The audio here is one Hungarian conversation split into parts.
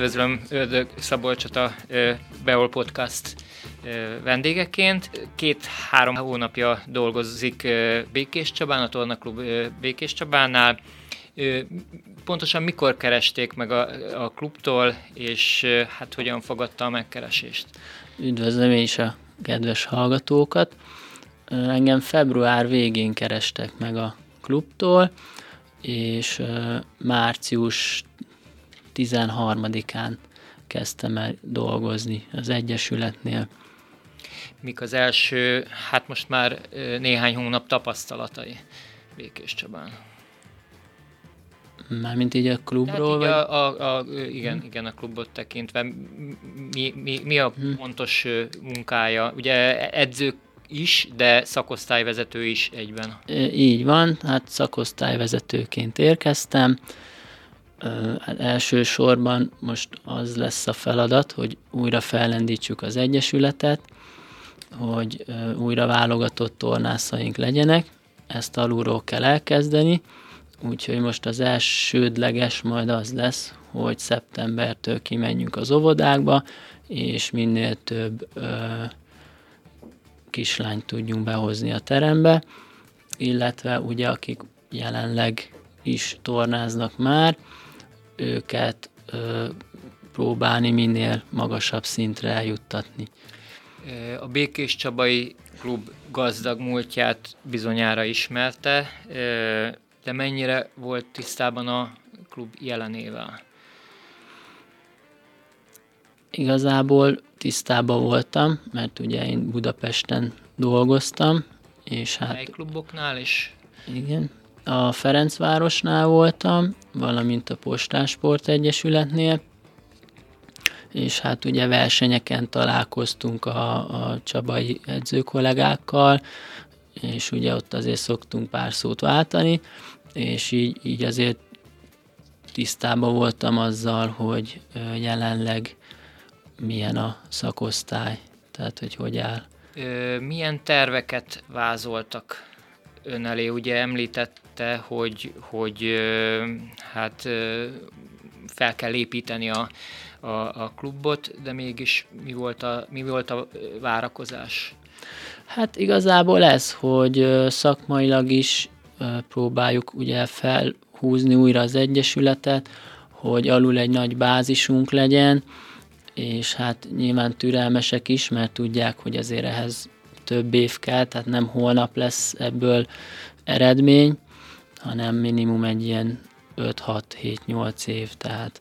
Üdvözlöm Ördög Szabolcsot a Beol Podcast vendégeként. Két-három hónapja dolgozik Békés Csabán, a Torna Klub Békés Csabánál. Pontosan mikor keresték meg a, a klubtól, és hát hogyan fogadta a megkeresést? Üdvözlöm én is a kedves hallgatókat. Engem február végén kerestek meg a klubtól, és március 13-án kezdtem el dolgozni az Egyesületnél. Mik az első, hát most már néhány hónap tapasztalatai Békés Csabán? Mármint így a klubról? Így a, a, a, igen, hmm. igen, a klubot tekintve. Mi, mi, mi a hmm. pontos munkája? Ugye edzők is, de szakosztályvezető is egyben. Így van, hát szakosztályvezetőként érkeztem. Hát elsősorban most az lesz a feladat, hogy újra fellendítsük az Egyesületet, hogy újra válogatott tornászaink legyenek, ezt alulról kell elkezdeni, úgyhogy most az elsődleges majd az lesz, hogy szeptembertől kimenjünk az óvodákba, és minél több ö, kislányt tudjunk behozni a terembe, illetve ugye akik jelenleg is tornáznak már, őket ö, próbálni minél magasabb szintre eljuttatni. A Békés Csabai klub gazdag múltját bizonyára ismerte, de mennyire volt tisztában a klub jelenével? Igazából tisztában voltam, mert ugye én Budapesten dolgoztam, és hát... Mely kluboknál is? Igen, a Ferencvárosnál voltam, valamint a Postásport Egyesületnél, és hát ugye versenyeken találkoztunk a, a csabai edzőkollégákkal, és ugye ott azért szoktunk pár szót váltani, és így, így azért tisztában voltam azzal, hogy jelenleg milyen a szakosztály, tehát hogy hogy áll. Milyen terveket vázoltak ön elé? Ugye említette, hogy, hogy hát fel kell építeni a, a, a klubot, de mégis mi volt a, mi volt a várakozás? Hát igazából ez, hogy szakmailag is próbáljuk ugye felhúzni újra az Egyesületet, hogy alul egy nagy bázisunk legyen, és hát nyilván türelmesek is, mert tudják, hogy azért ehhez több év kell, tehát nem holnap lesz ebből eredmény, hanem minimum egy ilyen 5-6-7-8 év, tehát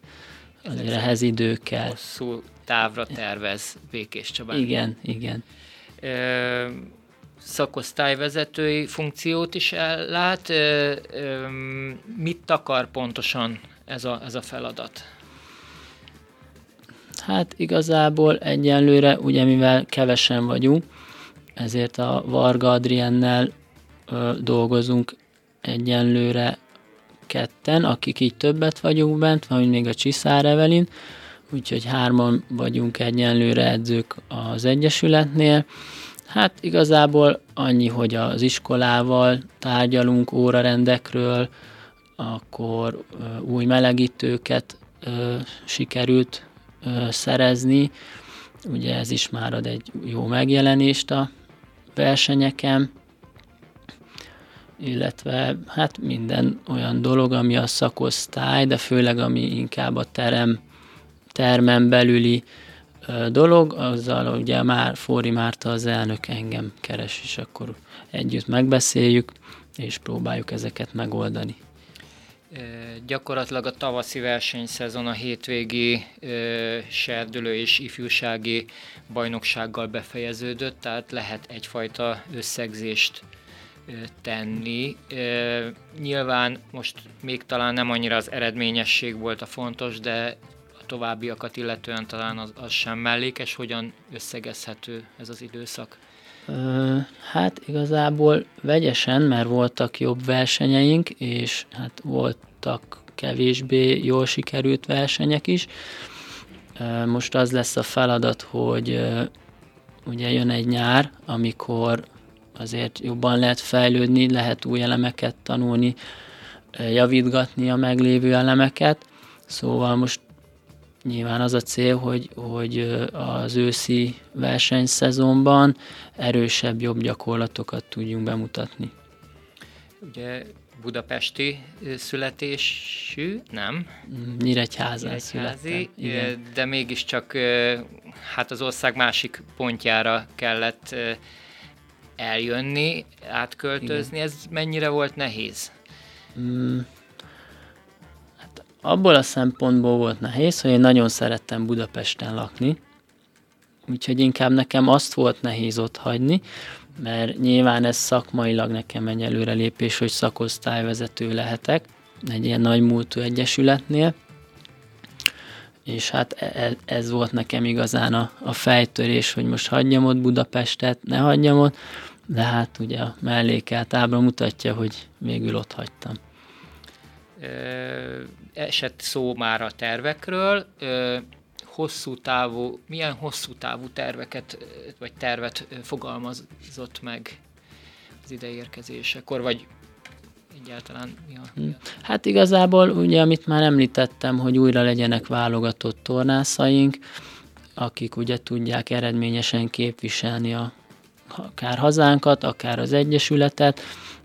azért ehhez idő kell. Hosszú távra tervez Békés Csabán. Igen, igen. Ö, szakosztályvezetői funkciót is ellát. Ö, ö, mit akar pontosan ez a, ez a feladat? Hát igazából egyenlőre, ugye mivel kevesen vagyunk, ezért a Varga Adriennel dolgozunk egyenlőre ketten, akik így többet vagyunk bent, van még a Csiszár Evelin, úgyhogy hárman vagyunk egyenlőre edzők az Egyesületnél. Hát igazából annyi, hogy az iskolával tárgyalunk órarendekről, akkor új melegítőket sikerült szerezni, ugye ez is már ad egy jó megjelenést a versenyeken, illetve hát minden olyan dolog, ami a szakosztály, de főleg ami inkább a terem, termen belüli dolog, azzal ugye már Fóri Márta az elnök engem keres, és akkor együtt megbeszéljük, és próbáljuk ezeket megoldani. Gyakorlatilag a tavaszi versenyszezon a hétvégi e, serdülő és ifjúsági bajnoksággal befejeződött, tehát lehet egyfajta összegzést tenni. Nyilván most még talán nem annyira az eredményesség volt a fontos, de a továbbiakat illetően talán az, az sem mellékes. Hogyan összegezhető ez az időszak? Hát igazából vegyesen, mert voltak jobb versenyeink, és hát voltak kevésbé jól sikerült versenyek is. Most az lesz a feladat, hogy ugye jön egy nyár, amikor azért jobban lehet fejlődni, lehet új elemeket tanulni, javítgatni a meglévő elemeket. Szóval most nyilván az a cél, hogy, hogy az őszi versenyszezonban erősebb, jobb gyakorlatokat tudjunk bemutatni. Ugye budapesti születésű, nem? Nyíregyházan Nyíregyházi, de mégiscsak hát az ország másik pontjára kellett eljönni, átköltözni. Igen. Ez mennyire volt nehéz? Mm, abból a szempontból volt nehéz, hogy én nagyon szerettem Budapesten lakni, úgyhogy inkább nekem azt volt nehéz ott hagyni, mert nyilván ez szakmailag nekem egy előrelépés, hogy szakosztályvezető lehetek egy ilyen nagy múltú egyesületnél, és hát e, e, ez volt nekem igazán a, a fejtörés, hogy most hagyjam ott Budapestet, ne hagyjam ott, de hát ugye a mellékelt ábra mutatja, hogy végül ott hagytam. Esett szó már a tervekről, hosszú távú, milyen hosszú távú terveket, vagy tervet fogalmazott meg az ide érkezésekor, vagy egyáltalán mi a, mi a... Hát igazából ugye, amit már említettem, hogy újra legyenek válogatott tornászaink, akik ugye tudják eredményesen képviselni a, akár hazánkat, akár az Egyesületet,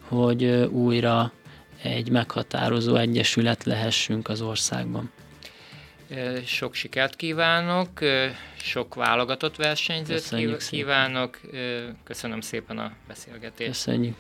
hogy újra egy meghatározó egyesület lehessünk az országban. Sok sikert kívánok, sok válogatott versenyzőt Köszönjük kívánok. Szépen. Köszönöm szépen a beszélgetést. Köszönjük.